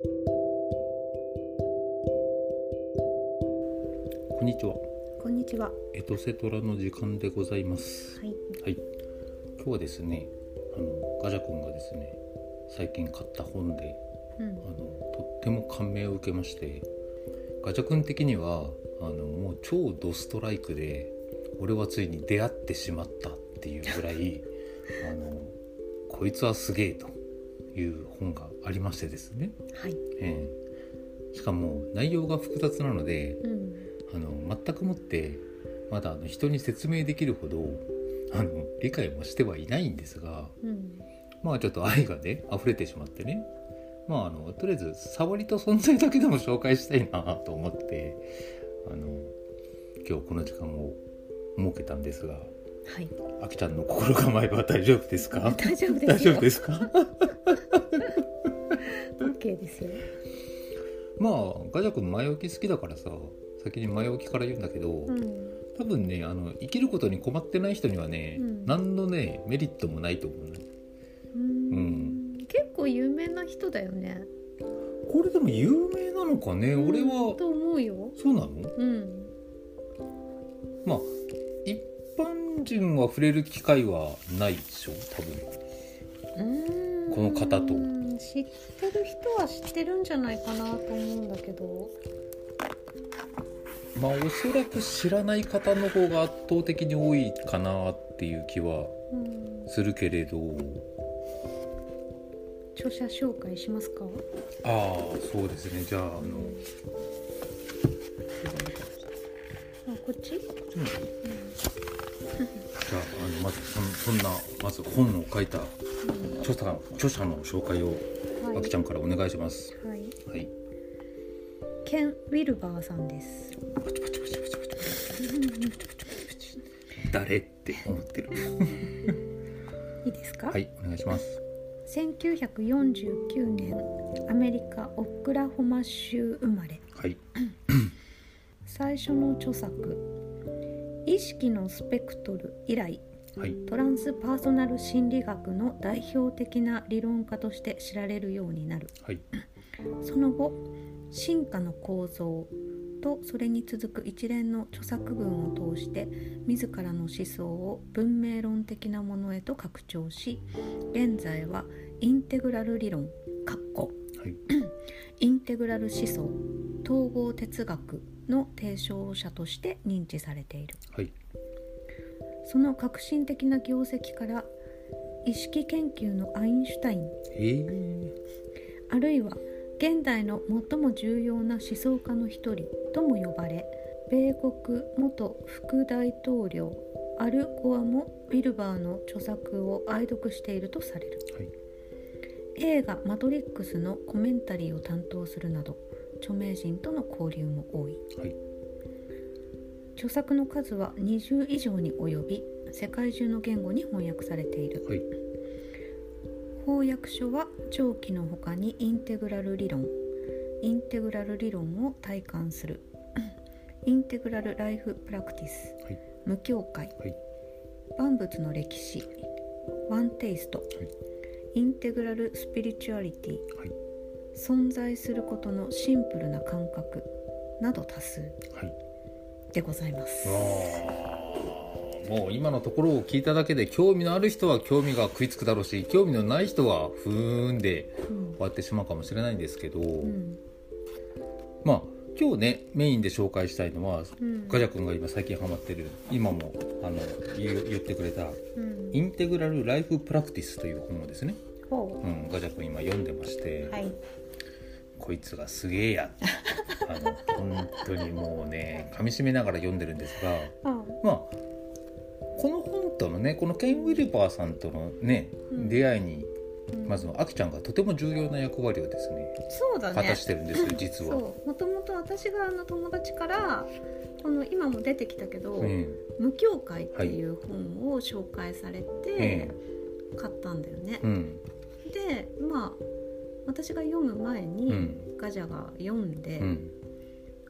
こんにちは。こんにちは。エトセトラの時間でございます。はい。はい。今日はですね、あのガジャ君がですね、最近買った本で、うんあのとっても感銘を受けまして、ガジャ君的にはあのもう超ドストライクで、俺はついに出会ってしまったっていうぐらい、あのこいつはすげえという本がありましてですね。はい。ええしかも内容が複雑なので、うん。あの全くもってまだあの人に説明できるほどあの理解もしてはいないんですがうん。まあちょっと愛がね溢れてしまってねまああのとりあえず触りと存在だけでも紹介したいなと思ってあの今日この時間を設けたんですがはい。あきちゃんの心構えは大丈夫ですか？大丈夫ですか？ですよ。まあガジャ君前置き好きだからさ先に前置きから言うんだけど、うん。多分ねあの生きることに困ってない人にはね、うん何のねメリットもないと思うねうーん。結構有名な人だよね。これでも有名なのかね、俺うんはと思うよ。そうなの？うん。まあ一般人は触れる機会はないでしょ？多分この方と知ってる人は知ってるんじゃないかなと思うんだけど。まあおそらく知らない方の方が圧倒的に多いかなっていう気はうん。するけれど著者紹介しますか？ああそうですねじゃああのあ、こっち？じゃああのまずそんそんなまず本を書いたうん。著者著者の紹介をはい。あきちゃんからお願いしますはい。はいケン・ウィルバーさんです。誰って思ってるいいですか。はいお願いします1949年アメリカオクラホマ州生まれはい最初の著作「意識のスペクトル」以来はい。トランスパーソナル心理学の代表的な理論家として知られるようになる。はい。その後「進化の構造」とそれに続く一連の著作群を通して自らの思想を文明論的なものへと拡張し現在はインテグラル理論かっこはい。インテグラル思想統合哲学の提唱者として認知されている。はいその革新的な業績から意識研究のアインシュタインえ。ー、あるいは現代の最も重要な思想家の一人とも呼ばれ米国元副大統領アル・ゴアもウィルバーの著作を愛読しているとされる。はい。映画「マトリックス」のコメンタリーを担当するなど著名人との交流も多い。はい著作の数は20以上に及び世界中の言語に翻訳されている。はい。翻訳書は長期の他にインテグラル理論。インテグラル理論を体感する。インテグラルライフプラクティス、はい。無教会、はい。万物の歴史。ワンテイスト、インテグラルスピリチュアリティ。はい。存在することのシンプルな感覚。など多数。はいでございます。もう今のところを聞いただけで興味のある人は興味が食いつくだろうし興味のない人はふーんでうん。終わってしまうかもしれないんですけど、うん。まあ今日ねメインで紹介したいのはうん。ガジャ君が今最近ハマってる今もあの言ってくれたうん。インテグラル・ライフ・プラクティスという本をですね、ほう。ん、ガジャ君今読んでまして、うはいこいつがすげえやあの本当にもうね噛み締めながら読んでるんですがあまあこの本とのねこのケン・ウィルバーさんとのね、うん。出会いにうん。まずあきちゃんがとても重要な役割をですねそうだね。果たしてるんですよ 実は。もともと私があの友達からこの今も出てきたけど「え無教会」っていう本を紹介されえて買ったんだよね。え。うん。でまあ私が読む前に、うん。ガジャが読んでうん。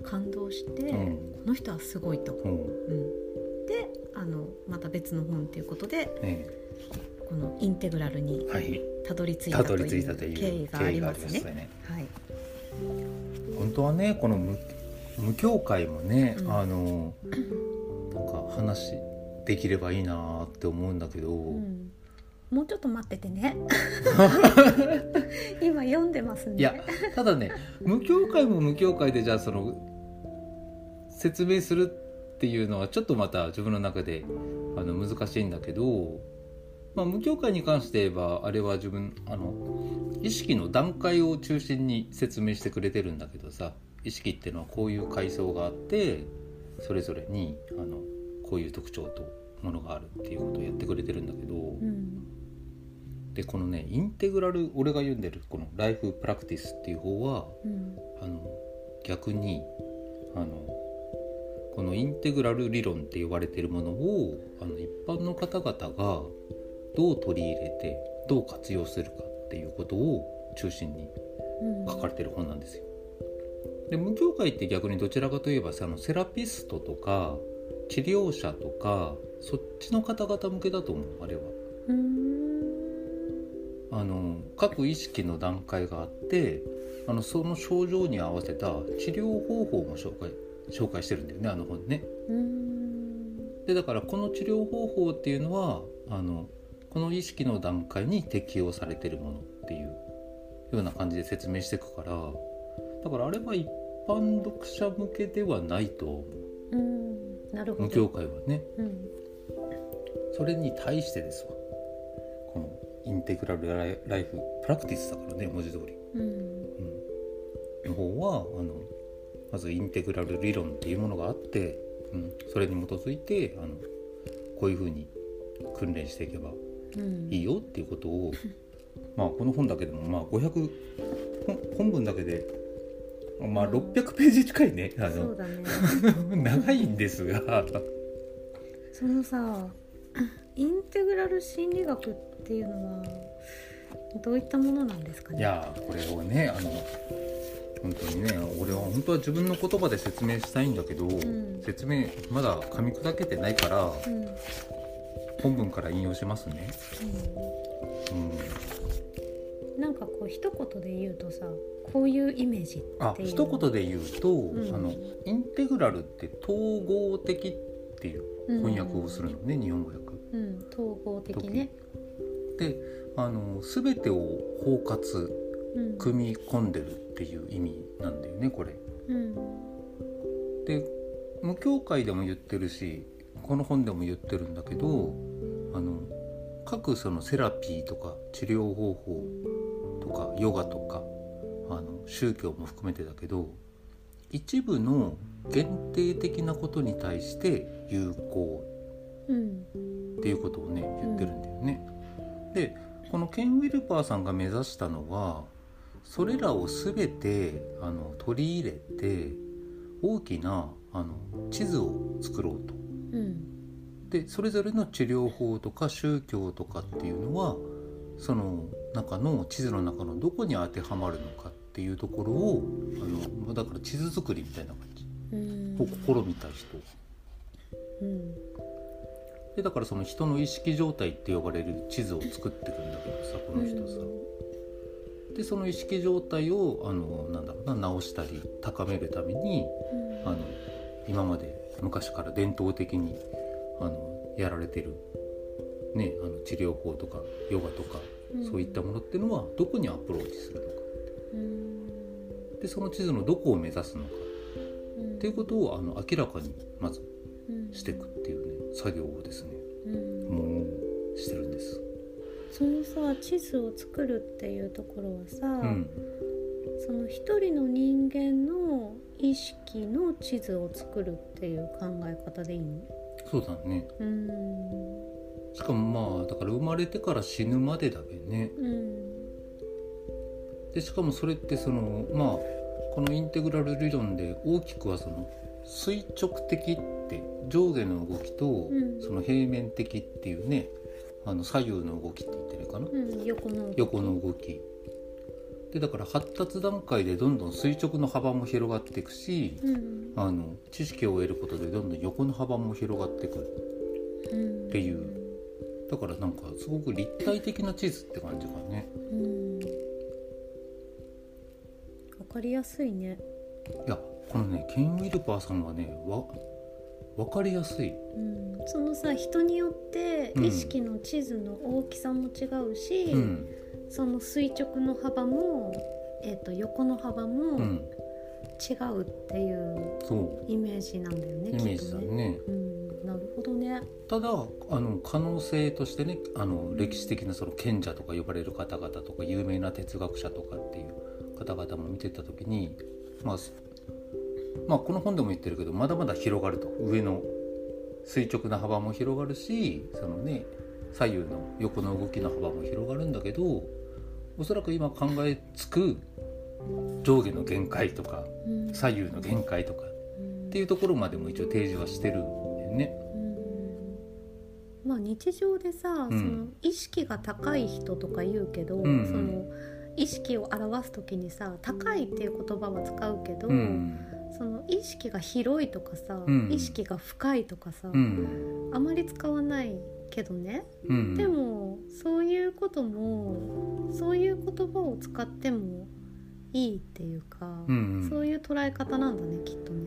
感動して、うん。この人はすごいと。であのまた別の本ということでえこのインテグラルにたどり着いたという経緯がありますね。経緯がありはい、本当はねこの無無教会もね、うん。あのなんか話できればいいなって思うんだけど、うんもうちょっと待っててね。今読んでますね。いやただね無教会も無教会でじゃあその説明するっていうのはちょっとまた自分の中であの難しいんだけど、まあ、無教会に関して言えばあれは自分あの意識の段階を中心に説明してくれてるんだけどさ意識っていうのはこういう階層があってそれぞれにあのこういう特徴とものがあるっていうことをやってくれてるんだけど、うんでこのねインテグラル俺が読んでるこの「ライフプラクティス」っていう方はうんあの逆にあのこのインテグラル理論って呼ばれているものをあの一般の方々がどう取り入れてどう活用するかっていうことを中心にうん書かれてる本なんですよ。で無教会って逆にどちらかといえばさあのセラピストとか治療者とかそっちの方々向けだと思うあれは。うんあの各意識の段階があってあのその症状に合わせた治療方法も紹介紹介してるんだよねあの本ね。うん。でだからこの治療方法っていうのはあのこの意識の段階に適用されてるものっていうような感じで説明していくからだからあれは一般読者向けではないと思う。うん。なるほど。無教会はね。うん。それに対してですわインテグラルライライフプラクティスだからね文字通り。うん。の方はあのまずインテグラル理論っていうものがあって、うん、それに基づいてあのこういうふうに訓練していけばうん。いいよっていうことを、まあこの本だけでもまあ500本本文だけでまあうん600ページ近いね。あのね。長いんですが。そのさインテグラル心理学っていうのはどういったものなんですかね？いやーこれをねあの本当にね俺は本当は自分の言葉で説明したいんだけど、ん。説明まだ噛み砕けてないからうん。うん本文から引用しますね。うん。なんかこう一言で言うとさこういうイメージあっていう一言で言うと、ん。あのインテグラルって統合的っていう翻訳をするのね、日本語訳。うん。統合的ねであの全てを包括うん組み込んでるっていう意味なんだよねこれ。うんで無教会でも言ってるしこの本でも言ってるんだけどあの各そのセラピーとか治療方法とかヨガとかあの宗教も含めてだけど一部の限定的なことに対して有効うんっていうことをね言ってるんだよね。でこのケン・ウィルパーさんが目指したのはそれらを全てあの取り入れて大きなあの地図を作ろうと。うんでそれぞれの治療法とか宗教とかっていうのはその中の地図の中のどこに当てはまるのかっていうところをあのだから地図作りみたいな感じうんを試みた人。うんでだからその人の意識状態って呼ばれる地図を作ってるんだけどさこの人さ。でその意識状態をあのなんだろうな直したり高めるためにあの今まで昔から伝統的にあのやられてる、ね、あの治療法とかヨガとか、うん。そういったものっていうのはどこにアプローチするのかうん。でその地図のどこを目指すのかうんっていうことをあの明らかにまずうん。していく作業をですねうん。もうしてるんです。そのさ地図を作るっていうところはさ、うん。その一人の人間の意識の地図を作るっていう考え方でいいの？そうだね。うん。しかもまあだから生まれてから死ぬまでだけね。うん。でしかもそれってそのまあこのインテグラル理論で大きくはその垂直的って上下の動きと、うん。その平面的っていうねあの左右の動きって言ってるかな？うん横の横の動き。でだから発達段階でどんどん垂直の幅も広がっていくしうん。あの知識を得ることでどんどん横の幅も広がっていくうんっていう。だからなんかすごく立体的な地図って感じがね。うん。わかかりやすいね。いやこのねケン・ウィルパーさんはねわ分かりやすい、うん、そのさ人によってうん。意識の地図の大きさも違うし、うん。その垂直の幅も、えー、と横の幅うもん、違うっていうそイメージなんだよねうイメーきっとね。ジだねうん、なるほどね。ただあの可能性としてねあの歴史的なその賢者とか呼ばれる方々とか有名な哲学者とかっていう方々も見てた時に、まあ、すまあこの本でも言ってるけどまだまだ広がると。上の垂直な幅も広がるしそのね左右の横の動きの幅も広がるんだけどおそらく今考えつく上下の限界とかうん、左右の限界とかうん。っていうところまでも一応提示はしてるんだよね。まあ日常でさ、うん。その意識が高い人とか言うけど、んうん。その意識を表す時にさ高いっていう言葉は使うけど、うんその意識が広いとかさ、うん。意識が深いとかさ、うん。あまり使わないけどね、うん、でもそういうこともそういう言葉を使ってもいいっていうか、うんうん。そういう捉え方なんだねきっとね。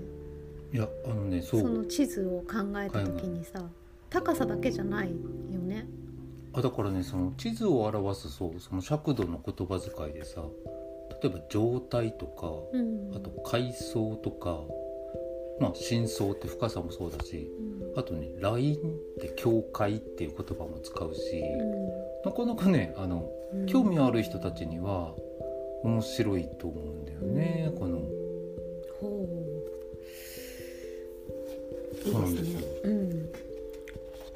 いやあのねその地図を考えた時にさ高さだけじゃないよね。あだからねその地図を表すそうその尺度の言葉遣いでさ例えば状態とか、うん、あと階層とかまあ深層って深さもそうだしうん。あとねラインって境界っていう言葉も使うし、うなかなかねあのん。興味ある人たちには面白いと思うんだよね、この。そうないんでですすよ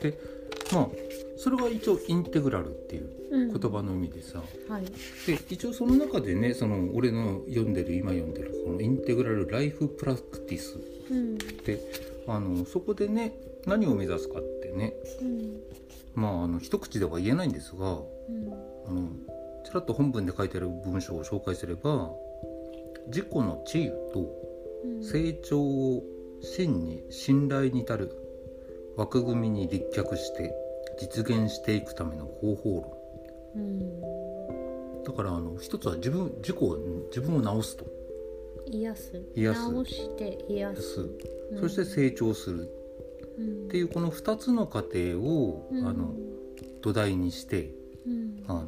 でまあそれが一応インテグラルっていううん、言葉の意味でさ、はい。で一応その中でねその俺の読んでる今読んでるこのインテグラルライフプラクティスうん。であのそこでね何を目指すかってねうん。まああの一口では言えないんですがうん。あのちらっと本文で書いてある文章を紹介すれば自己の地位とうん。成長を真に信頼に至る枠組みに立脚して実現していくための方法うん。論だからあの一つは自分自己を自分を直すと。癒す。癒す。直して癒す、うん。そして成長する。うん。っていうこの2つの過程を、うん。あの土台にしてうん。あの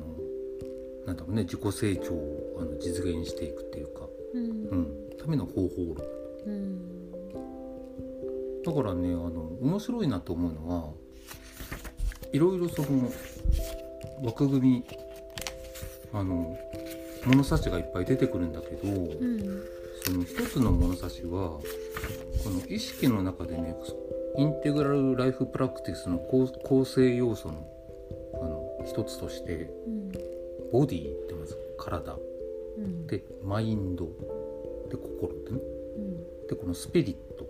なんだろうね自己成長をあの実現していくっていうか、うん。うん、ための方法論。うん。だからねあの面白いなと思うのはいろいろその枠組みあの物差しがいっぱい出てくるんだけど、うん。その一つの物差しはこの意識の中でねインテグラルライフプラクティスの構構成要素のあの一つとしてうん。ボディってまず体。うん。でマインド。で心ってね。でこのスピリット。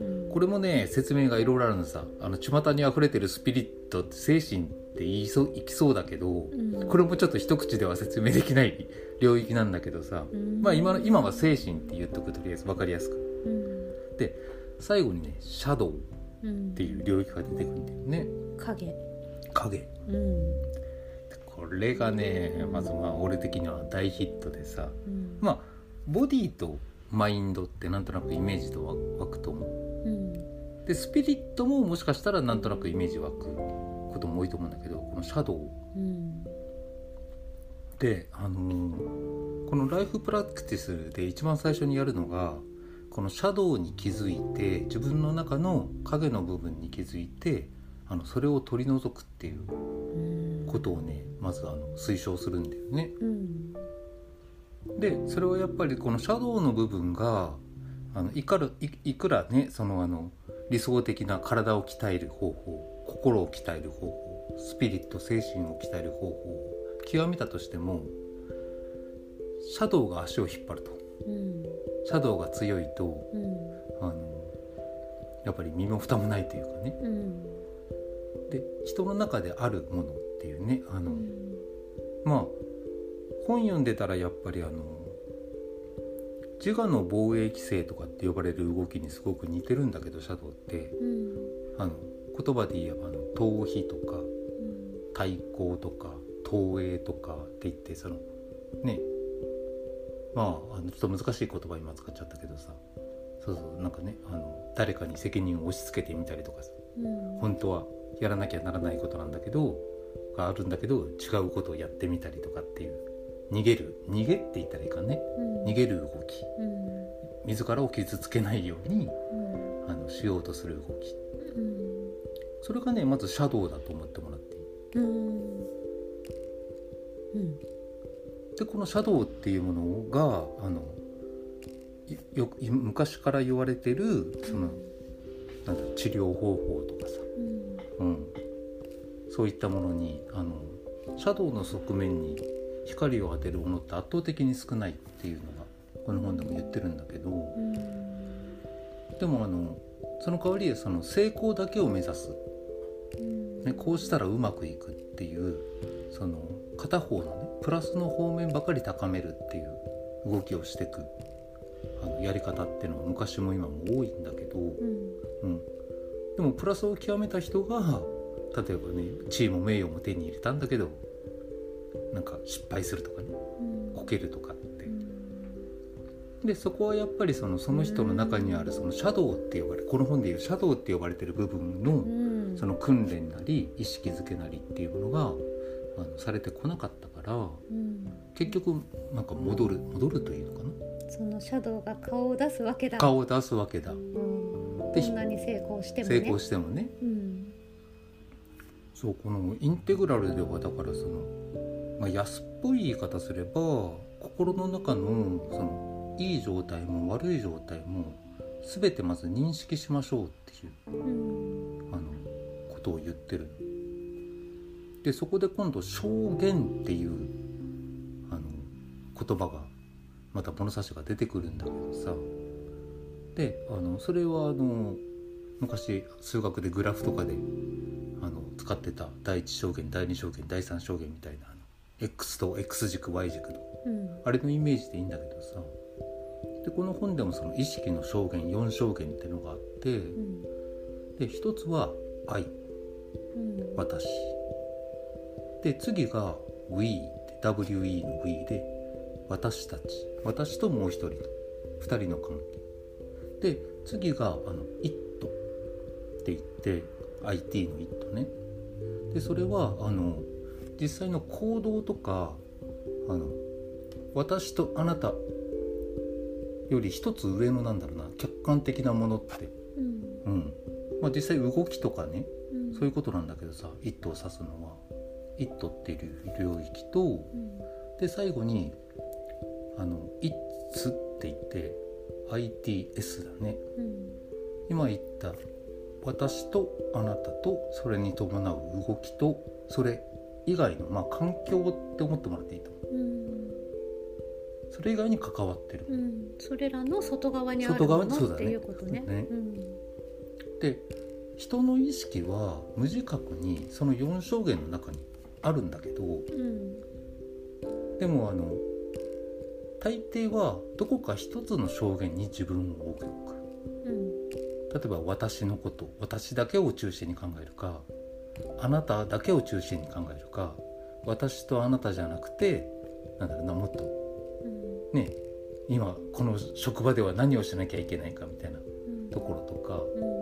うん。これもね説明がいろいろあるのさ。あの巷に溢れてるスピリットって精神って言いそういきそうだけどうん。これもちょっと一口では説明できない領域なんだけどさうん。まあ今の今は精神って言っとくとりあえず分かりやすく。うん。最後にねシャドウっうんていう領域が出てくるんだよね。影。影。うん。これがねまずまあ俺的には大ヒットでさうん。まあボディとマインドってなんとなくイメージと湧くと思う。うん。でスピリットももしかしたらなんとなくイメージ湧くことも多いと思うんだけどこのシャドウ。うん。であのーこのライフプラクティスで一番最初にやるのがこのシャドウに気づいて自分の中の影の部分に気づいてあのそれを取り除くっていううん。ことをねまずあの推奨するんだよね。うん。でそれはやっぱりこのシャドウの部分があのいかるいいくらねそのあの理想的な体を鍛える方法心を鍛える方法スピリット精神を鍛える方法を極めたとしてもシャドウが足を引っ張ると。うん。シャドウが強いとうん。あのやっぱり身も蓋もないというかね。うん。で人の中であるものっていうねあの、うん。まあ本読んでたらやっぱりあの自我の防衛規制とかって呼ばれる動きにすごく似てるんだけどシャドウって。うん。あの言葉で言えばあの逃避とかうん。対抗とか投影とかって言ってそのね。まああのちょっと難しい言葉今使っちゃったけどさ。そうそう。なんかねあの誰かに責任を押し付けてみたりとかさ。うん。本当はやらなきゃならないことなんだけどがあるんだけど違うことをやってみたりとかっていう。逃げる。逃げって言ったらいいかね。うん。逃げる動き。うん。自らを傷つけないようにうん。あのしようとする動き。うんそれがねまずシャドウだと思ってもらってうん。うん。でこのシャドウっていうものがあのいよく昔から言われてるそのなんだ治療方法とかさ、うん。うん、そういったものにあのシャドウの側面に光を当てるものって圧倒的に少ないっていうのがこの本でも言ってるんだけど。うん。でもあのその代わりその成功だけを目指す、うんね、こうしたらうまくいくっていうその片方のねプラスの方面ばかり高めるっていう動きをしていくあのやり方っていうのは昔も今も多いんだけど、うん。うん、でもプラスを極めた人が例えばね地位も名誉も手に入れたんだけどなんか失敗するとかねうん。こけるとかって。うん。でそこはやっぱりそのその人の中にあるそのシャドウって呼ばれこの本でいうシャドウって呼ばれてる部分のうんその訓練なり意識づけなりっていうものがあのされてこなかったからうん。結局なんか戻る戻るというのかな？そのシャドウが顔を出すわけだ。顔を出すわけだ。うん。でこんなに成功してもね。成功してもね。うん。そうこのインテグラルではだからその、まあ、安っぽい言い方すれば心の中のそのいい状態も悪い状態も全てまず認識しましょうっていう。うんことを言ってるでそこで今度証言っていうあの言葉がまた物差しが出てくるんだけどさ。であのそれはあの昔数学でグラフとかであの使ってた第一象限第二象限第三象限みたいなあの X と X 軸 Y 軸のうん。あれのイメージでいいんだけどさ。でこの本でもその意識の証言4証言っていうのがあってうん。で一つは愛。うん私。で次が We って WE の We で私たち。私ともう一人と。2人の関係で次があの It って言って IT の It ね。でそれはあの実際の行動とかあの私とあなたより一つ上のなんだろうな客観的なものって、うん。うん。まあ、実際動きとかね。うんそういうことなんだけどさ「イット」を指すのは「イット」っていう領域とうん。で最後に「あの It's」って言って ITS だね。うん。今言った私とあなたとそれに伴う動きとそれ以外のまあ環境って思ってもらっていいと思う。うん。それ以外に関わってる。うん。それらの外側にあるものっていうことね。ね。うん。で人の意識は無自覚にその4証言の中にあるんだけどうん。でもあの大抵はどこか一つの証言に自分を置くうん。例えば私のこと私だけを中心に考えるかあなただけを中心に考えるか私とあなたじゃなくてなんだろうなもっとうん。ね今この職場では何をしなきゃいけないかみたいなうんところとか、うん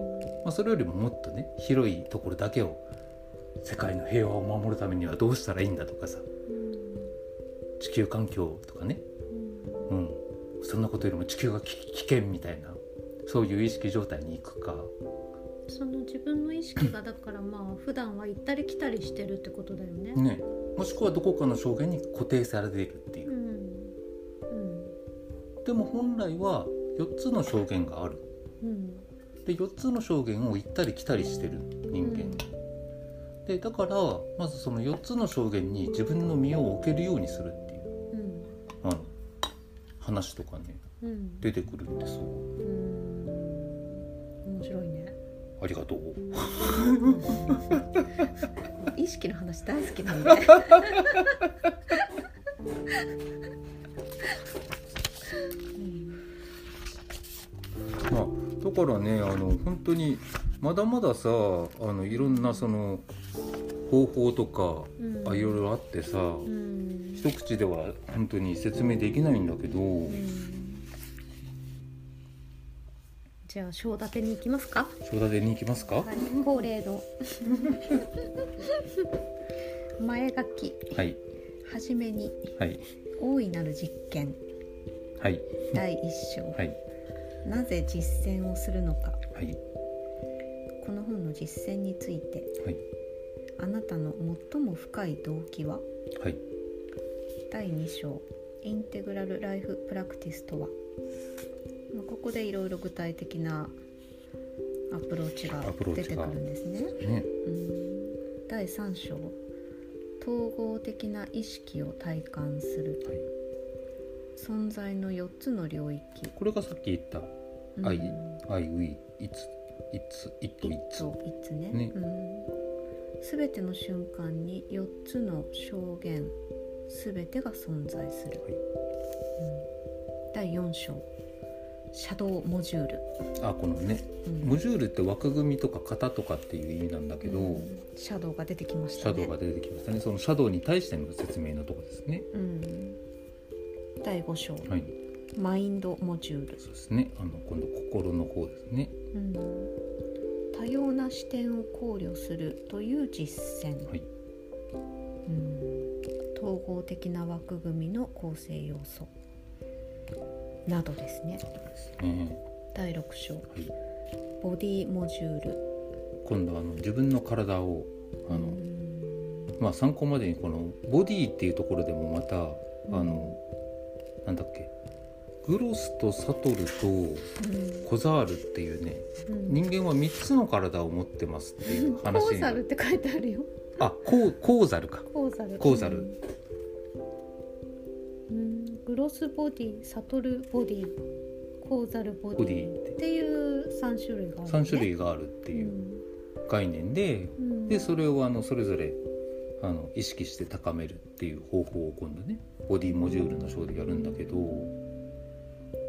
まあ、それよりももっとね広いところだけを世界の平和を守るためにはどうしたらいいんだとかさ地球環境とかねうん。うん、そんなことよりも地球が危危険みたいなそういう意識状態に行くか。その自分の意識がだから まあ普段は行ったり来たりしてるってことだよね。ね。もしくはどこかの証言に固定されているっていう。うん。うん。でも本来は4つの証言がある。うんで4つの証言を行ったり来たりしてる人間、でだからまずその4つの証言に自分の身を置けるようにするっていう。うん。あの話とかねうん。出てくるんですよ。うん。面白いね。ありがとう。意識の話大好きなんで。まあ、だからねあの本当にまだまださあのいろんなその方法とか、うん。あいろいろあってさ、うん。一口では本当に説明できないんだけど、うん。じゃあ章立てに行きますか？正立てに行きますか？はい。恒例の。前書き。はい。はじめに。はい。大いなる実験。はい。第一章、はいなぜ実践をするのか。はい。この本の実践についてはい。あなたの最も深い動機は？はい。第2章インテグラルライフプラクティスとは？まあここでいろいろ具体的なアプローチが出てくるんですね。ね。うん。第3章統合的な意識を体感する。はい。存在の4つの領域。これがさっき言った「うん。愛」「愛」「we」「いつ」「いつ」「いと」「いつ」といつね。ね。うん、全ての瞬間に4つの証言全てが存在する、はい。うん、第4章。シャドウモジュール、あこのね。うん。モジュールって枠組みとか型とかっていう意味なんだけど、うん。シャドウが出てきましシたね。ャドウが出てきましたね。そのシャドウに対しての説明のとこですね。うん、第5章、はいマインドモジュール。そうですね。あの今度心の方ですね。うん。多様な視点を考慮するという実践、はい。うん。統合的な枠組みの構成要素。などですね。ですね。第6章。はい。ボディモジュール。今度はあの自分の体をあの、うん。まあ参考までにこのボディっていうところでもまた、うん。あのなんだっけ？グロスとサトルとうん。コザールっていうねうん。人間は3つの体を持ってますっていう話コーザルって書いてあるよ。あコウコウザルか。コーザル。コウザル。うん。グロスボディサトルボディコーザルボディィって。いう3種類がある、ね、3種類があるっていう概念で、うん。でそれをあのそれぞれあの意識して高めるっていう方法を今度ねボディモジュールのショーでやるんだけど、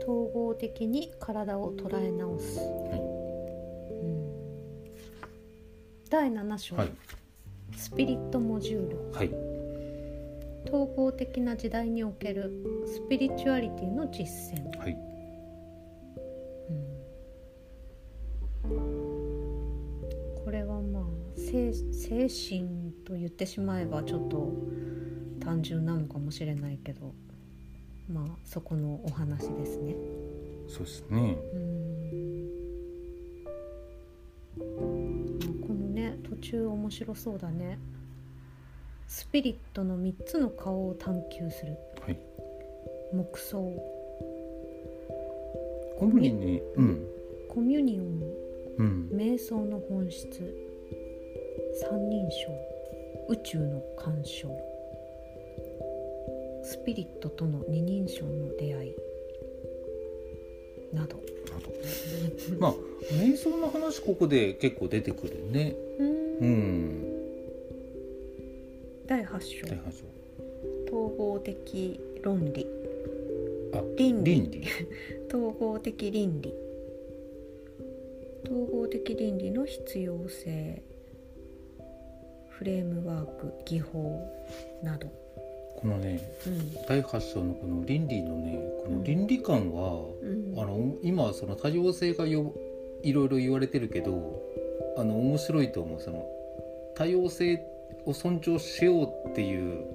統合的に体を捉え直す、はい。うん。第7章、はい。スピリットモジュール。はい。統合的な時代におけるスピリチュアリティの実践、はい。これはまあ精精神と言ってしまえばちょっと単純なのかもしれないけどまあそこのお話ですね。そうですね。うん。まあこのね途中面白そうだね。スピリットの3つの顔を探求する。はい。黙想。主にねうん。コミュニオン。うん。瞑想の本質。三人称。宇宙の干渉。スピリットとの二人称の出会い。など。な どまあ瞑想の話ここで結構出てくるね。うん。第8章。大発統合的論理。あ倫理。倫理。統合的倫理。統合的倫理の必要性。フレームワーク技法など、このねうん。第8章のこの倫理のねこの倫理観は、うん。あの今その多様性がよいろいろ言われてるけどあの面白いと思う。その多様性を尊重しようっていう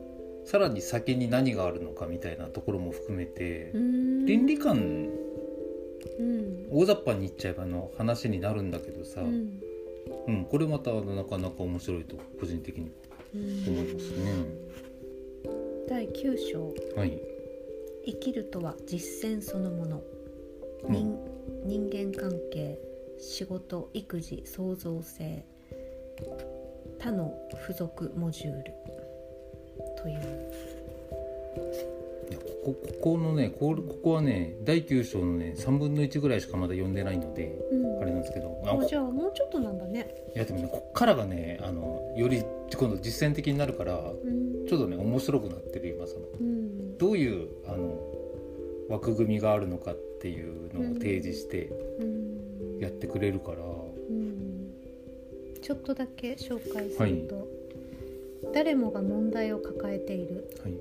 さらに先に何があるのかみたいなところも含めて、倫理観うん。大雑把に言っちゃえばの話になるんだけどさ、ううんんこれまたあのなかなか面白いと個人的にうん思いますね。第9章。はい、生きるとは実践そのもの、うん。人人間関係仕事育児創造性。他の付属モジュール。という。ここここのねこここはね第9章のね3分の1ぐらいしかまだ読んでないので。うんあれなんですけどあじゃあもうちょっとなんだね。いやでもねこっからがねあのより今度実践的になるからうん。ちょっとね面白くなってる今そのうん。どういうあの枠組みがあるのかっていうのを提示してうん。やってくれるから、うん。ちょっとだけ紹介すると、誰もが問題を抱えているはい。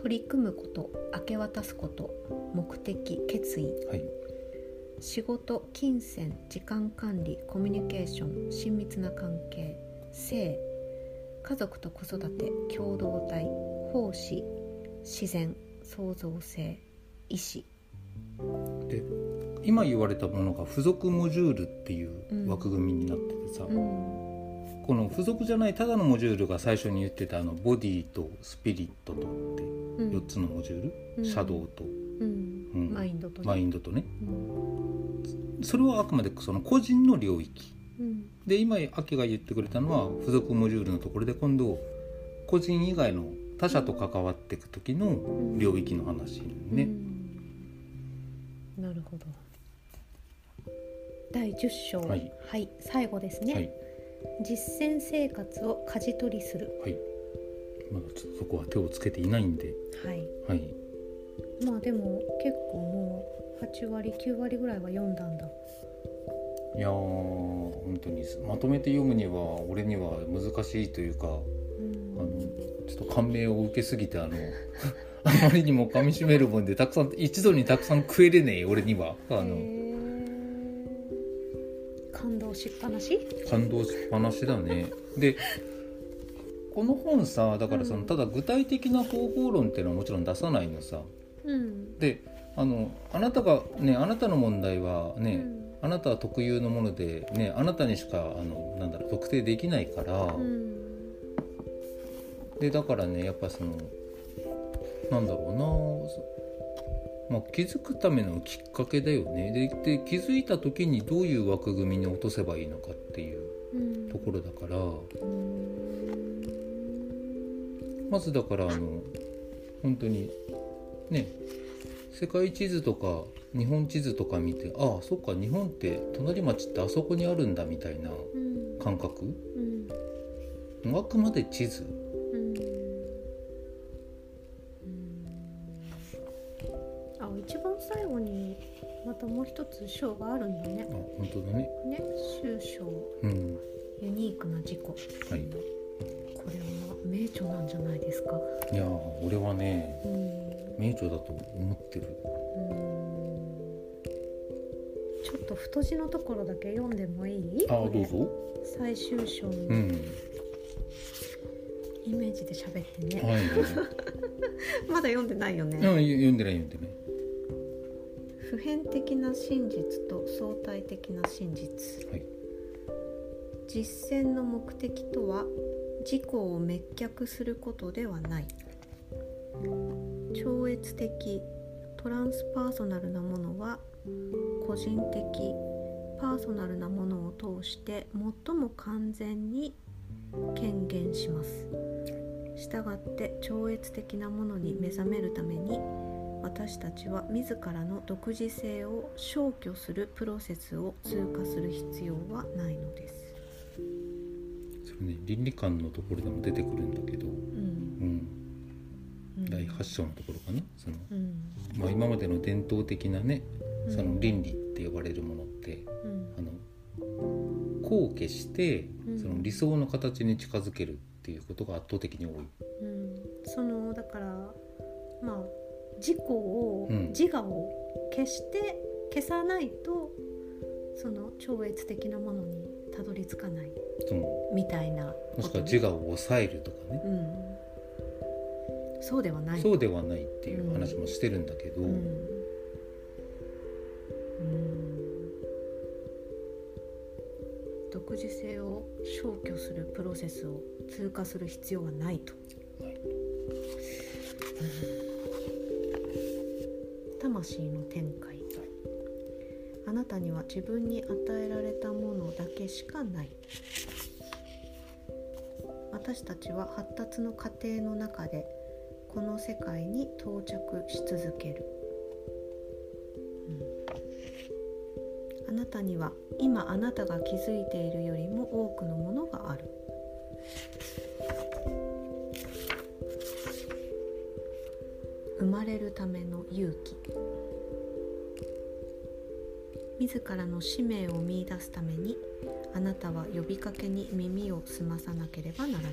取り組むこと明け渡すこと目的決意。はい仕事金銭時間管理コミュニケーション親密な関係性家族と子育て共同体奉仕自然創造性意志。で今言われたものが付属モジュールっていう枠組みになっててさ、うんこの付属じゃないただのモジュールが最初に言ってたあのボディとスピリットとってうん。4つのモジュール、うん。シャドウと、うん。うん。マインドとね。マインドとね。うん。それはあくまでその個人の領域。うん。で今秋が言ってくれたのは付属モジュールのところで今度個人以外の他者と関わっていく時の領域の話ね、うん。なるほど。第10章。ははいい、最後ですね、はい実践生活を舵取りする。はい。まだちょっとそこは手をつけていないんで。はい。はい。まあでも結構もう8割9割ぐらいは読んだんだ。いやー本当にまとめて読むには俺には難しいというかうん。あのちょっと感銘を受けすぎてあの あまりにも噛みしめるもんでたくさん一度にたくさん食えれねえ俺には。あの感動しっぱなし？感動しっぱなしだね。でこの本さだからその、うん。ただ具体的な方法論っていうのはもちろん出さないのさ。うん。であのあなたがねあなたの問題はね、うん。あなたは特有のものでねあなたにしかあのなんだろう特定できないから、うん。でだからねやっぱそのなんだろうなまあ、気づくためのきっかけだよね。でで気づいた時にどういう枠組みに落とせばいいのかっていううん。ところだから。うんまずだからあの本当にね世界地図とか日本地図とか見てああそっか日本って隣町ってあそこにあるんだみたいなうん。感覚。うん。あくまで地図またもう一つ章があるんだね。あ本当だね。ね終章。うん。ユニークな事故。はい。これは名著なんじゃないですか。いやー俺はねうん。名著だと思ってる。うん。ちょっと太字のところだけ読んでもいい？あどうぞ。最終章のうん。イメージで喋ってね、はい。まだ読んでないよね、うん読んでない読んでない普遍的な真実と相対的な真実。はい。実践の目的とは自己を滅却することではない。超越的トランスパーソナルなものは個人的パーソナルなものを通して最も完全に権限します。したがって超越的なものに目覚めるために私たちは自らの独自性を消去するプロセスを通過する必要はないのです。それね倫理観のところでも出てくるんだけど、うん。うん、うん。第8章のところかなその、うん。まあ、今までの伝統的なねうん。その倫理って呼ばれるものってうん。あの後継してうん。その理想の形に近づけるっていうことが圧倒的に多い。うん。そのだからまあ自己を、うん。自我を消して消さないとその超越的なものにたどり着かないみたいなもしくは自我を抑えるとかね。うん、そうではないそうではないっていう話もしてるんだけど、うん。うん。独自性を消去するプロセスを通過する必要はないと、はい魂の展開。あなたには自分に与えられたものだけしかない。私たちは発達の過程の中でこの世界に到着し続ける、うん。あなたには今あなたが気づいているよりも多くのものがある生まれるための勇気。自らの使命を見出すためにあなたは呼びかけに耳を澄まさなければならない。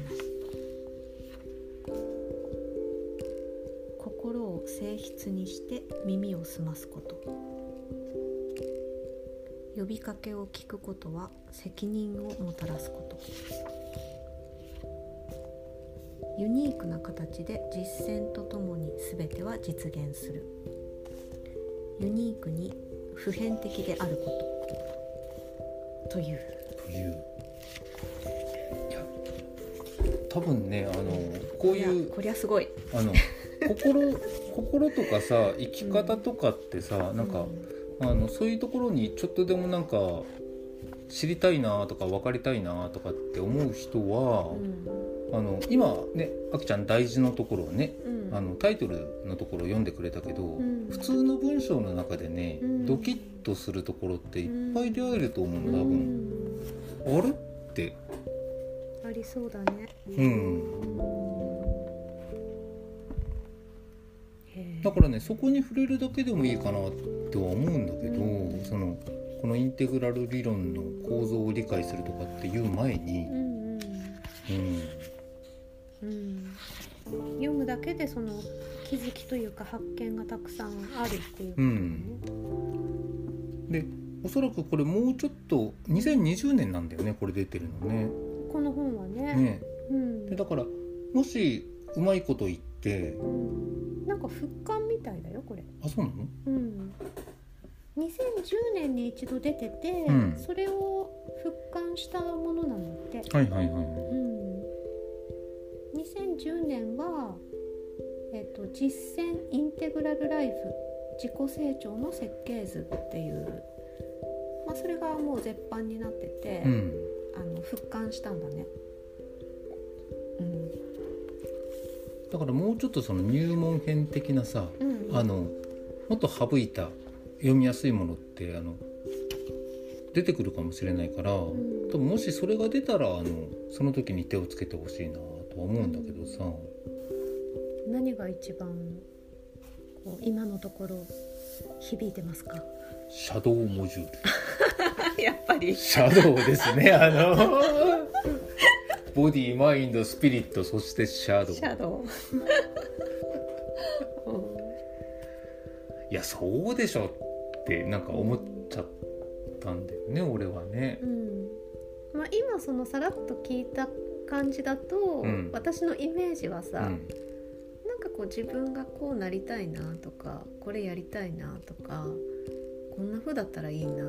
心を静筆にして耳を澄ますこと。呼びかけを聞くことは責任をもたらすこと。ユニークな形で実践とともに全ては実現する。ユニークに普遍的であることという。といういや多分ねあのこういうこりゃすごい。あの心心とかさ生き方とかってさ、なんか、あのそういうところにちょっとでもなんか知りたいなとか分かりたいなとかって思う人は、うんあの今ねあきちゃん大事のところをね、うん。あのタイトルのところを読んでくれたけど、ん。普通の文章の中でね、うん。ドキッとするところっていっぱい出会えると思うの多う分、んあれ？って。ありそうだね。うん。だからねそこに触れるだけでもいいかなとは思うんだけど、うんそのこのインテグラル理論の構造を理解するとかっていう前にうん読むだけでその気づきというか発見がたくさんあるっていうことね、でおそらくこれもうちょっと2020年なんだよねこれ出てるのね。この本はね。ね。うん。でだからもしうまいこと言ってうん。なんか復刊みたいだよこれ。あそうなの？うん。2010年に一度出てて、うん。それを復刊したものなんだって。はいはいはいはい。うん、2010年は、えっと実践インテグラルライフ自己成長の設計図っていう、まあ、それがもう絶版になってて、うん。あの復刊したんだね。うん。だからもうちょっとその入門編的なさうん、あのもっと省いた読みやすいものってあの出てくるかもしれないから、ん。多分もしそれが出たらあのその時に手をつけてほしいなとは思うんだけどさ、何が一番こう今のところ響いてますか？シャドウモジュール。やっぱり。シャドウですねあの。ボディマインドスピリットそしてシャドウ。シャドウ、うん。いやそうでしょってなんか思っちゃったんだよね俺はね。う。ん。まあ、今そのさらっと聞いた感じだと、うん。私のイメージはさ、うん。なんかこう自分がこうなりたいなとかこれやりたいなとかこんな風だったらいいな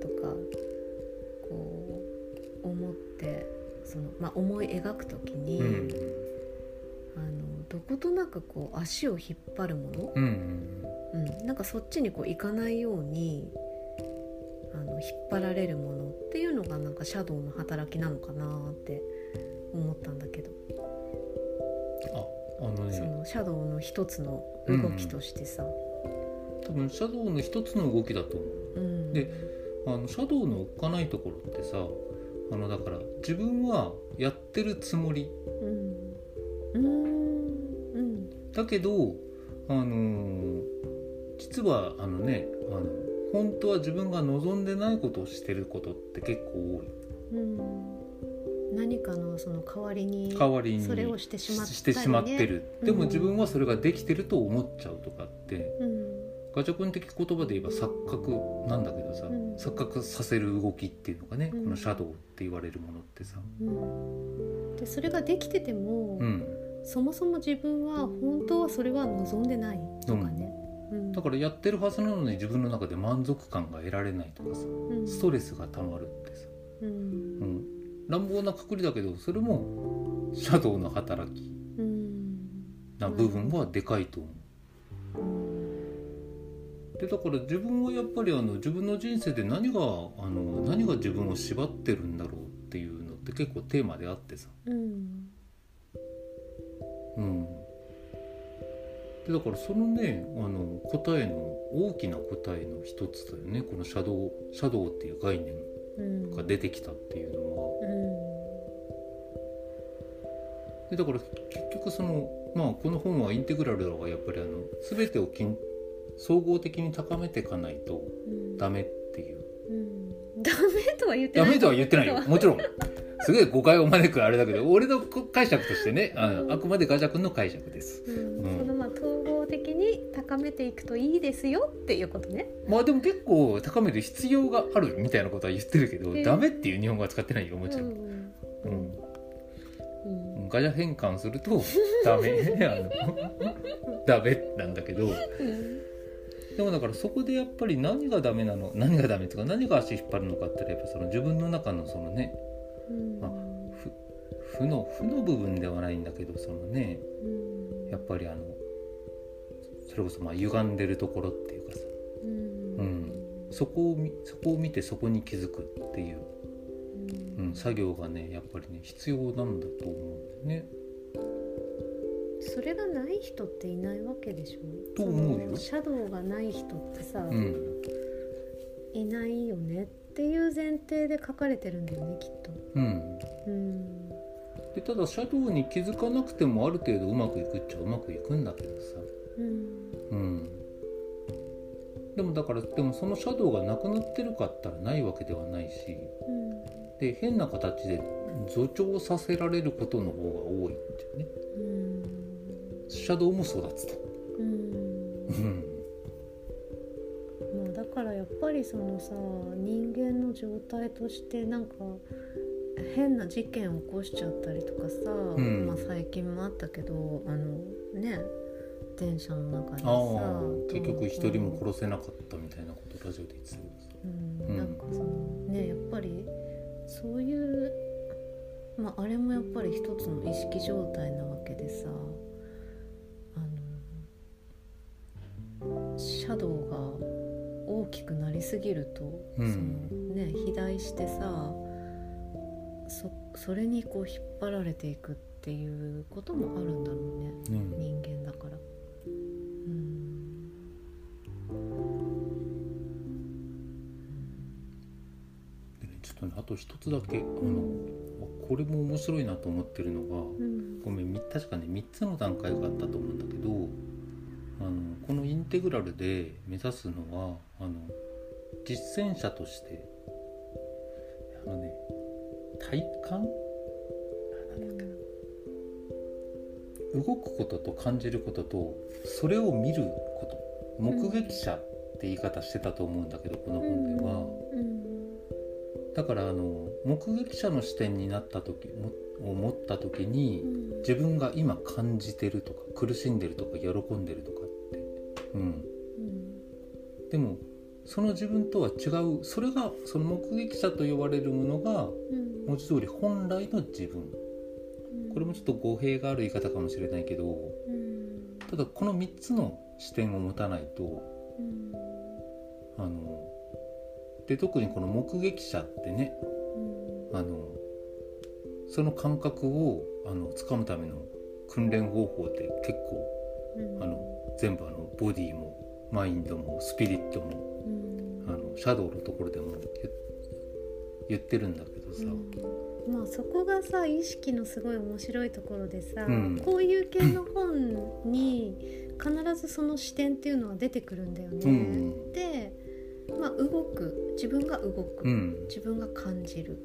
とかこう思ってその、まあ、思い描く時に、うん。あのどことなくこう足を引っ張るもの、うんうん、なんかそっちにこう行かないようにあの引っ張られるものっていうのがなんかシャドウの働きなのかなって思ったんだけど、ああのそねのシャドウの一つの動きとしてさ。多分シャドウの一つの動きだと思う。うん。であのシャドウのおっかないところってさあのだから自分はやってるつもり。うん。うん。うん。だけどあのー実はあのねあの本当は自分が望んでないことをしてることって結構多い。うん何かのその代わりに代わりにそれをしてしまね。してしまってる、でもうん自分はそれができてると思っちゃうとかってうん。ガチャ君的言葉で言えば錯覚なんだけどさ、うん。錯覚させる動きっていうのがね、うん。このシャドウって言われるものってさ、うん。でそれができてても、うん、そもそも自分は本当はそれは望んでないとかね、うん。だからやってるはずなのに自分の中で満足感が得られないとかさうん。ストレスがたまるってさ、うんうん、乱暴なくくりだけどそれもシャドウの働きうん。な部分はでかいと思う。うんでだから自分はやっぱりあの自分の人生で何があの何が自分を縛ってるんだろうっていうのって結構テーマであってさ、うん。うん、でだからそのねあの答えの大きな答えの一つだよね。このシャドウシャドウっていう概念。うんが出てきたっていうのは。うん。でだから結局そのまあこの本はインテグラルだがやっぱりあの全てをきん総合的に高めていかないとうん。ダメっていう。うん。ダメとは言ってない。ダメとは言ってないよ。もちろん。すごい誤解を招くあれだけど俺の解釈としてねああくまでガジャ君の解釈です。うんめていくといいですよっていうことね。まあでも結構高める必要があるみたいなことは言ってるけど、えーダメっていう日本語は使ってないよもちろん、うん。うん。うん。ガジャ変換すると ダメあのダメなんだけど。でもだからそこでやっぱり何がダメなの何がダメとか何が足引っ張るのかってやっぱその自分の中のそのねうん。まあ負の負の部分ではないんだけどそのねうん。やっぱりあのそれこそまあ歪んでるところっていうかさ。うん。うん。そこを見そこを見てそこに気づくっていう、うん、作業がねやっぱりね必要なんだと思うんだよね。それがない人っていないわけでしょ？と思うよ。シャドウがない人ってさ、うん。いないよねっていう前提で書かれてるんだよねきっと。うん、うん。でただシャドウに気づかなくてもある程度うまくいくっちゃうまくいくんだけどさ、うんうん、でもだからでもそのシャドウがなくなってるかったらないわけではないしうん。で変な形で助長させられることの方が多いんだよね。うん。シャドウも育つと。うん。うん。まあだからやっぱりそのさ人間の状態としてなんか変な事件を起こしちゃったりとかさ、ん。まあ最近もあったけどあのね電車の中でさ結局一人もうん殺せなかったみたいなことラジオで言ってたけどさ。うんうん。なんかそのねやっぱりそういうまああれもやっぱり一つの意識状態なわけでさあのシャドウが大きくなりすぎると、うん。そのね肥大してさそそれにこう引っ張られていくっていうこともあるんだろうねうん。人間だから。とねあと一つだけあのあこれも面白いなと思ってるのがうん。ごめんみ確かね3つの段階があったと思うんだけどあのこのインテグラルで目指すのはあの実践者としてあのね体感？動くことと感じることとそれを見ること。目撃者って言い方してたと思うんだけどこの本では。うんだからあの目撃者の視点になった時もを持った時にうん。自分が今感じてるとか苦しんでるとか喜んでるとかって、うん、うん。でもその自分とは違うそれがその目撃者と呼ばれるものがうん。文字通り本来の自分。これもちょっと語弊がある言い方かもしれないけどうん。ただこの3つの視点を持たないとうん。あので特にこの目撃者ってねうん。あのその感覚をあの掴むための訓練方法って結構うん。あの全部あのボディもマインドもスピリットもうん。あのシャドウのところでも言言ってるんだけどさ、まあそこがさ意識のすごい面白いところでさ、うん。こういう系の本に必ずその視点っていうのは出てくるんだよね。うん。で、まあ、動く。自分が動く、うん。自分が感じる。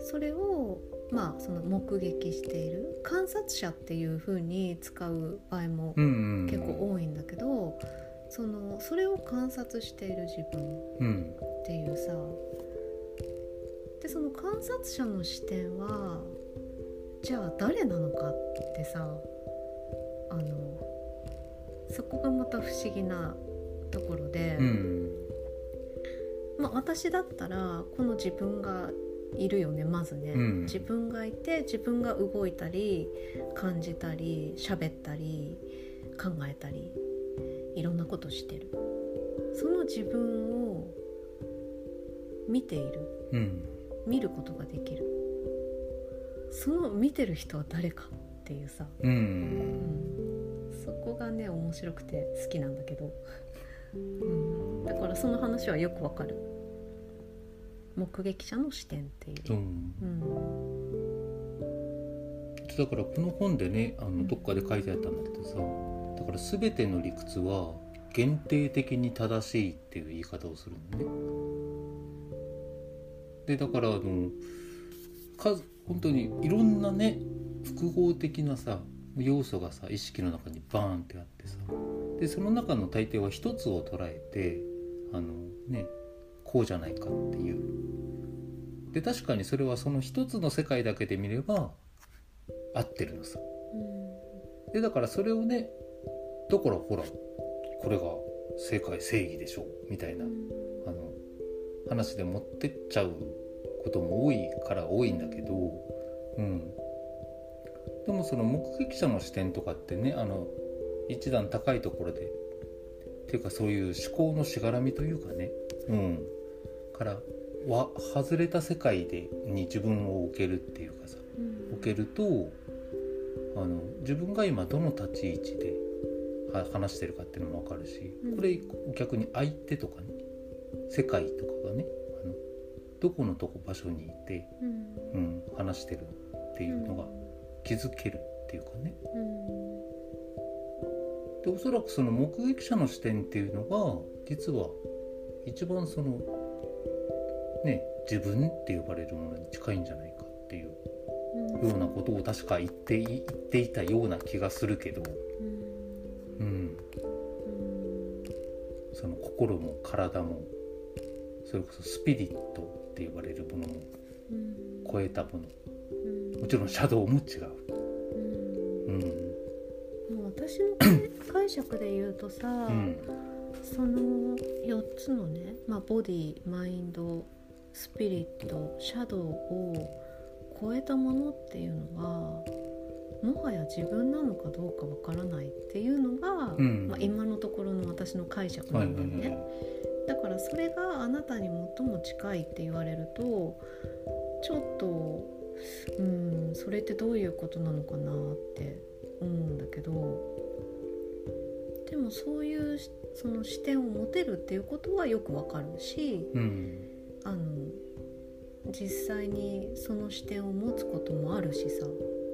それをまあその目撃している。観察者っていう風に使う場合もうんうん結構多いんだけど、そのそれを観察している自分うん。っていうさ。でその観察者の視点はじゃあ誰なのかってさ。あのそこがまた不思議なところで、うんまあ、私だったらこの自分がいるよねまずね、うん。自分がいて自分が動いたり感じたり喋ったり考えたりいろんなことしてる。その自分を見ている。うん。見ることができる。その見てる人は誰かっていうさ、ううんん、そこがね面白くて好きなんだけど、うん、だからその話はよくわかる目撃者の視点っていう。う、ん。うん。だからこの本でねあのどっかで書いてあったんだけどさだから全ての理屈は限定的に正しいっていう言い方をするのね。でだからあの数本当にいろんなね複合的なさ要素がさ意識の中にバーンってあってさ。でその中の大抵は一つを捉えてあのねこうじゃないかっていう。で確かにそれはその一つの世界だけで見れば合ってるのさ。でだからそれをねだからほらこれが正解正義でしょみたいなあの話で持ってっちゃうことも多いから多いんだけど、うん、でもその目撃者の視点とかってねあの一段高いところでっていうかそういう思考のしがらみというかね、うん、からは外れた世界でに自分を置けるっていうかさ、うん。置けるとあの自分が今どの立ち位置では話してるかっていうのも分かるしうん。これ逆に相手とかね世界とかがねあのどこのとこ場所にいて、うん。うん、話してるっていうのが気づけるっていうかね。うん。でおそらくその目撃者の視点っていうのが実は一番そのね自分って呼ばれるものに近いんじゃないかっていううん。ようなことを確か言ってい言っていたような気がするけど、うん。その心も体もそれこそスピリットって呼ばれるものもうん。超えたもの。うん。もちろんシャドウも違う。うん。うん。もう私の解釈で言うとさ、うん。その4つのね、まあ、ボディマインドスピリットシャドウを超えたものっていうのはもはや自分なのかどうかわからないっていうのが、うん。まあ、今のところの私の解釈はないんだよね。はい。はいだからそれがあなたに最も近いって言われるとちょっとうんそれってどういうことなのかなって思うんだけどでもそういうしその視点を持てるっていうことはよくわかるしうんあの実際にその視点を持つこともあるしさ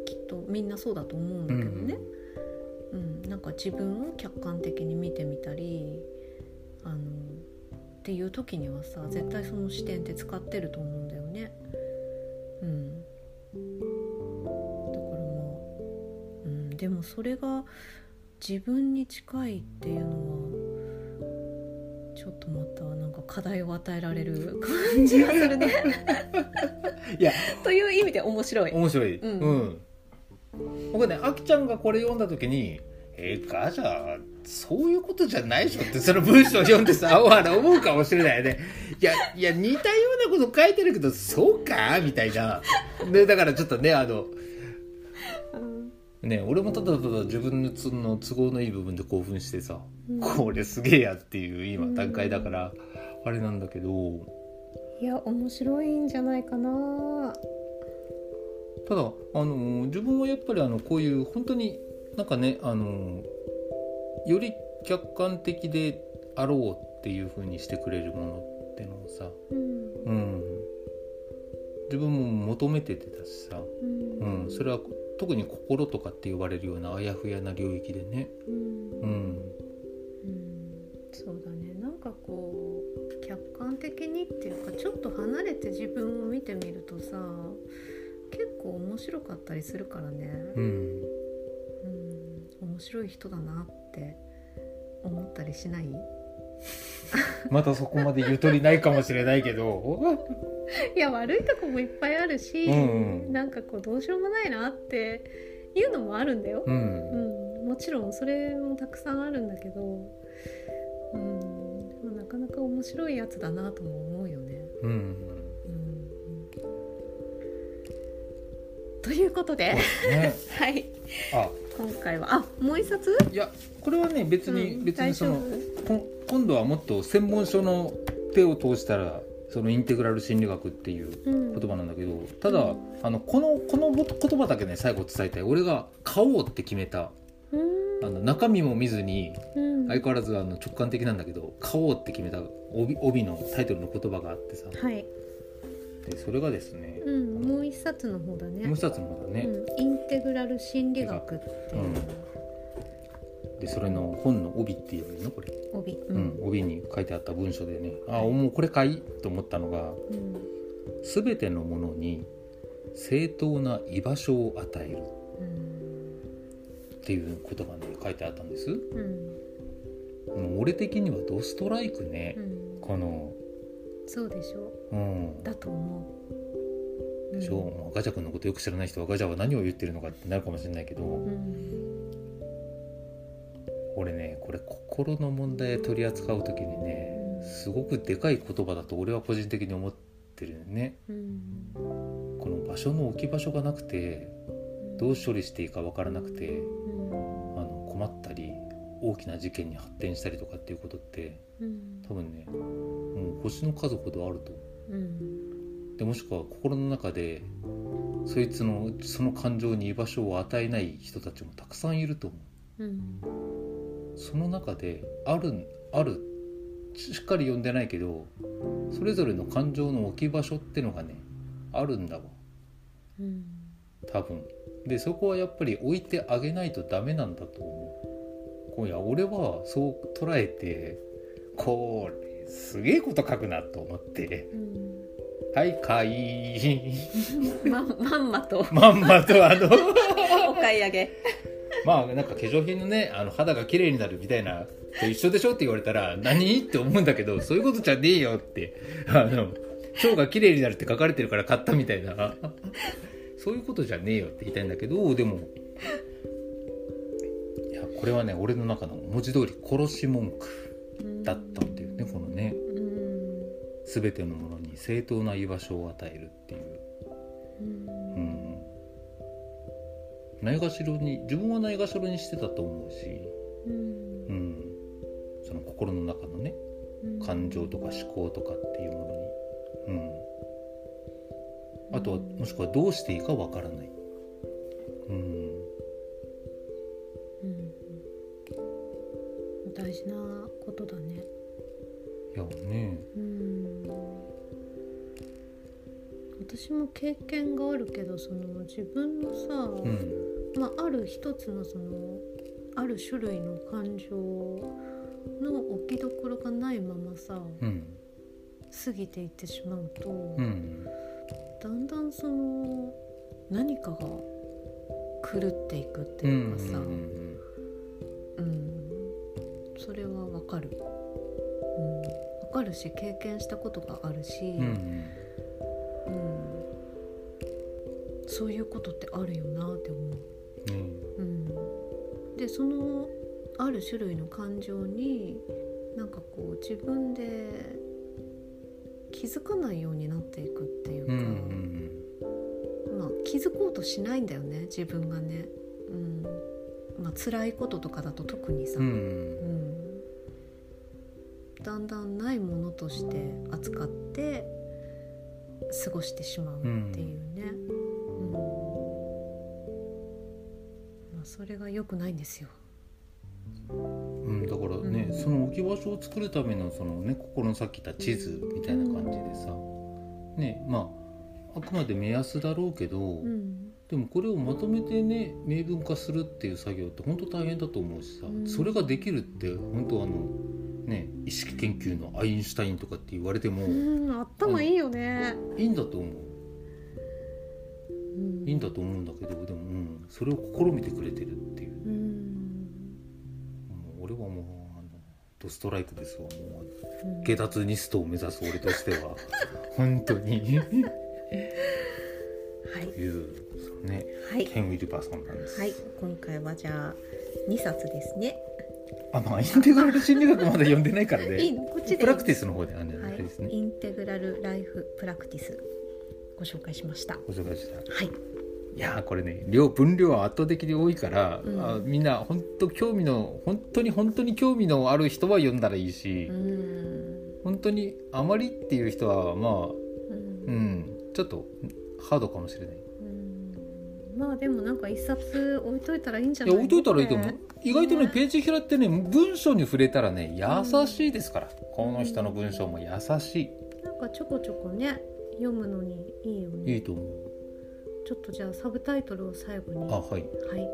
きっとみんなそうだと思うんだけどね、うん。なんか自分を客観的に見てみたりあのっていう時にはさ絶対その視点って使ってると思うんだよね。うん、だからまあ、うん、でもそれが自分に近いっていうのはちょっとまたなんか課題を与えられる 感じがするね。いやという意味で面白い。面白い。ううんん。僕ね、あきちゃんがこれ読んだ時に、えー、ガジャそういうことじゃないでしょってその文章を読んでさ、あら思うかもしれないよね。いや、いや、似たようなこと書いてるけど、そうか？みたいな。で、だからちょっとね、あの、うんね、俺もただただ自分の都の都合のいい部分で興奮してさ、うん。これすげえやっていう今段階だから、あれなんだけど、いや面白いんじゃないかな。ただあの自分はやっぱりあのこういう本当になんかねあのより客観的であろうっていう風にしてくれるものってのをさ、うん。うん、自分も求めててたしさ、うん。うん、それは特に心とかって呼ばれるようなあやふやな領域でね、うん。うん、うん。そうだね。なんかこう客観的にっていうかちょっと離れて自分を見てみるとさ結構面白かったりするからね、うん、うん、面白い人だなって思ったりしない？またそこまでゆとりないかもしれないけど、いや悪いとこもいっぱいあるし、うんうん。なんかこうどうしようもないなっていうのもあるんだよ、うん。うん、もちろんそれもたくさんあるんだけど、うん、なかなか面白いやつだなとも思うよね。うん、うん、ということで、ね、はい、あ。今回はあもう一冊？いやこれはね別に、うん。別にその今度はもっと専門書の手を通したらそのインテグラル心理学っていううん。言葉なんだけどただあのこのこの言葉だけね最後伝えたい。俺が買おうって決めた。うん。あの中身も見ずにうん。相変わらずあの直感的なんだけど買おうって決めた帯帯のタイトルの言葉があってさ。はい、でそれがですね、うん、もう一冊の方だね。もう一つの方だね、うん、インテグラル心理学っていうでそれの本の帯っていうの？これ、帯、ううん。帯に書いてあった文章でね。あもうこれかい？と思ったのがうん。全てのものに正当な居場所を与える。うん。っていうことがね書いてあったんです。うん。もう俺的にはドストライクねう、ん。この。そうでしょう。ん。だと思う。でしょ、まあガチャ君のことよく知らない人はガチャは何を言ってるのかってなるかもしれないけど、うん俺ねこれ心の問題取り扱う時にねうんすごくでかい言葉だと俺は個人的に思ってるよね。うん。この場所の置き場所がなくてどう処理していいか分からなくてうん。あの困ったり大きな事件に発展したりとかっていうことってうん。多分ねもう星の数ほどあると思う。ん。うでもしくは心の中でそいつのその感情に居場所を与えない人たちもたくさんいると思う。うんその中であるあるしっかり読んでないけどそれぞれの感情の置き場所ってのがねあるんだわ。うん。多分。でそこはやっぱり置いてあげないとダメなんだと思う。今夜俺はそう捉えてこれすげえこと書くなと思って。うん「はいかい」ままんまと。まんまとあの。お買い上げまあなんか化粧品のねあの肌が綺麗になるみたいなと一緒でしょって言われたら何って思うんだけどそういうことじゃねえよってあの腸が綺麗になるって書かれてるから買ったみたいな。そういうことじゃねえよって言いたいんだけどでもいやこれはね俺の中の文字通り殺し文句だったっていうねこのねうん。全てのものに正当な居場所を与えるっていうないがしろに自分はないがしろにしてたと思うしうん。うん、その心の中のね感情とか思考とかっていうものに、うん、あとはもしくはどうしていいかわからない、うん、うん。大事なことだね。いやね。うん私も経験があるけどその自分のさ、うん。まあ、ある一つのそのある種類の感情の置きどころがないままさうん。過ぎていってしまうと、うん。だんだんその何かが狂っていくってうんいうかさ、うんうんそれはわかる、うん、わかるし経験したことがあるし、うんそういうことってあるよなって思う。ねうん、でそのある種類の感情になんかこう自分で気づかないようになっていくっていうか、うんうんまあ、気づこうとしないんだよね自分がね。うん。まあ辛いこととかだと特にさ、うん。うん。だんだんないものとして扱って過ごしてしまうっていうね、うんれが良くないんですよ。うん、だからね、うん。その置き場所を作るためのそのね心のさっき言った地図みたいな感じでさ、ねまああくまで目安だろうけど、うん。でもこれをまとめてね明文化するっていう作業って本当大変だと思うしさ、うん。それができるって本当あのね意識研究のアインシュタインとかって言われてもうん、頭いいよね。いいんだと思う。うんいいんだと思うんだけどでも、うん、それを試みてくれてるっていう、うん。もう俺はもうあのドストライクですわもううん下脱ニストを目指す俺としては。本当に。はい。というそのね。はい。ケン・ウィルバーさんなんです、はい、今回はじゃあ2冊ですね。あまあインテグラル心理学まだ読んでないからね。いいのこっちでいいプラクティスの方であるんはいですね、インテグラルライフプラクティスご紹介しました。ご紹介した。はい。いやーこれね量分量は圧倒的に多いから、うん。あみんな本当興味の本当に本当に興味のある人は読んだらいいし、うん。本当にあまりっていう人はまあうん。うん。ちょっとハードかもしれない。うん。まあでもなんか一冊置いといたらいいんじゃないいや置いといたらいいと思う。ね。意外とねね。ページ開ってね文章に触れたらね優しいですから、この人の文章も優しい。なんかちょこちょこね読むのにいいよね。いいと思うちょっとじゃあサブタイトルを最後に。あはい。はい。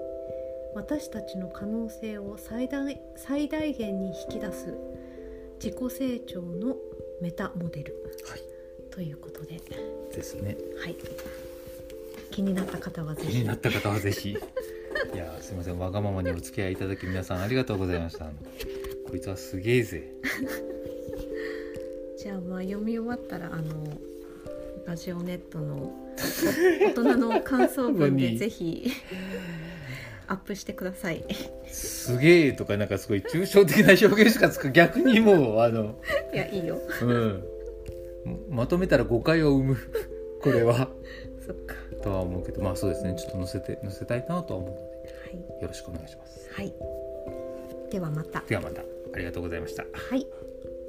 私たちの可能性を最大最大限に引き出す自己成長のメタモデル。はい。ということで。ですね。はい。気になった方はぜ気ひになった方はぜひ。いやーすみません。わがままにお付き合いいただき皆さんありがとうございました。こいつはすげえぜ。じゃあまあ読み終わったらあのラジオネットの 大人の感想文でぜひアップしてください。すげえとかなんかすごい抽象的な表現しかつか逆にもうあの いやいいよ。うん。まとめたら誤解を生む。これは。そっか。とは思うけど。まあそうですね。ちょっと載せて載せたいなとは思うのはい。でよろしくお願いします。はい。ではまた。ではまた。ありがとうございました。はい。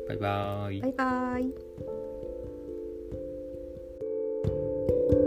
バイバーイ。バイバイ thank you